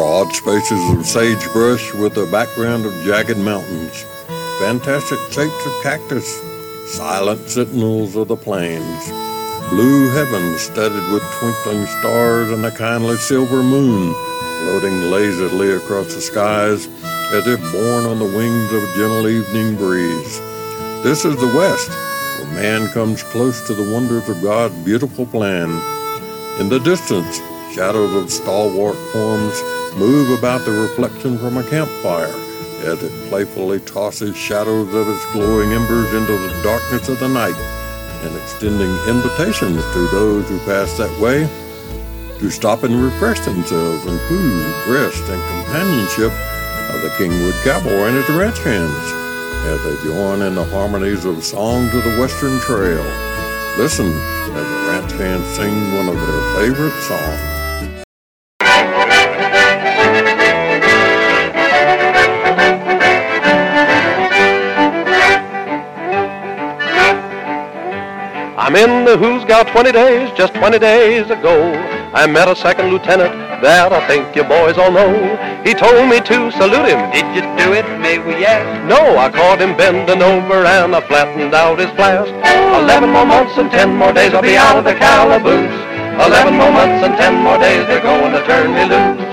Broad spaces of sagebrush with a background of jagged mountains. Fantastic shapes of cactus. Silent sentinels of the plains. Blue heavens studded with twinkling stars and a kindly silver moon floating lazily across the skies as if borne on the wings of a gentle evening breeze. This is the West, where man comes close to the wonders of God's beautiful plan. In the distance, shadows of stalwart forms move about the reflection from a campfire as it playfully tosses shadows of its glowing embers into the darkness of the night and extending invitations to those who pass that way to stop and refresh themselves in food, rest, and companionship of the Kingwood Cowboy and his ranch hands as they join in the harmonies of songs of the Western Trail. Listen as the ranch hands sing one of their favorite songs. I'm in the hoosegow 20 days, just 20 days ago. I met a second lieutenant that I think you boys all know. He told me to salute him. Did you do it, may we ask? No, I caught him bending over and I flattened out his flask. Eleven more months and ten more days I'll be out of the calaboose. Eleven more months and ten more days they're going to turn me loose.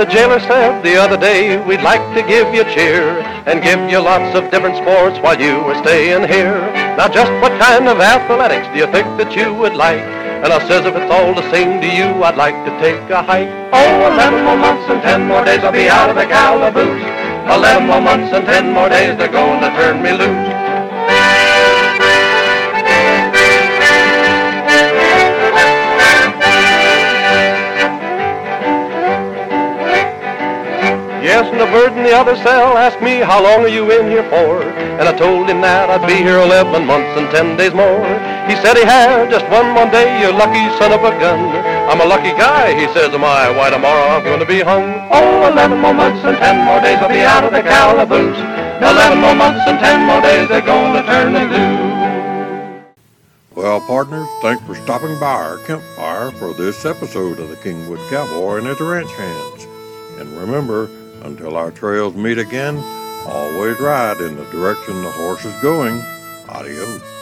The jailer said the other day we'd like to give you cheer and give you lots of different sports while you were staying here. Now just what kind of athletics do you think that you would like? And I says if it's all the same to you, I'd like to take a hike. Oh, eleven more months and ten more days I'll be out of the calaboose. Eleven more months and ten more days they're going to turn me loose. Yes, and the bird in the other cell asked me, how long are you in here for? And I told him that I'd be here 11 months and 10 days more. He said he had just one more day, you lucky son of a gun. I'm a lucky guy, he says, am I? Why, tomorrow I'm going to be hung. Oh, 11 more months and 10 more days, I'll be out of the calaboose. 11 more months and 10 more days, they're going to turn me loose. Well, partners, thanks for stopping by our campfire for this episode of the Kingwood Cowboy and his ranch hands. And remember, until our trails meet again, always ride in the direction the horse is going. Adios.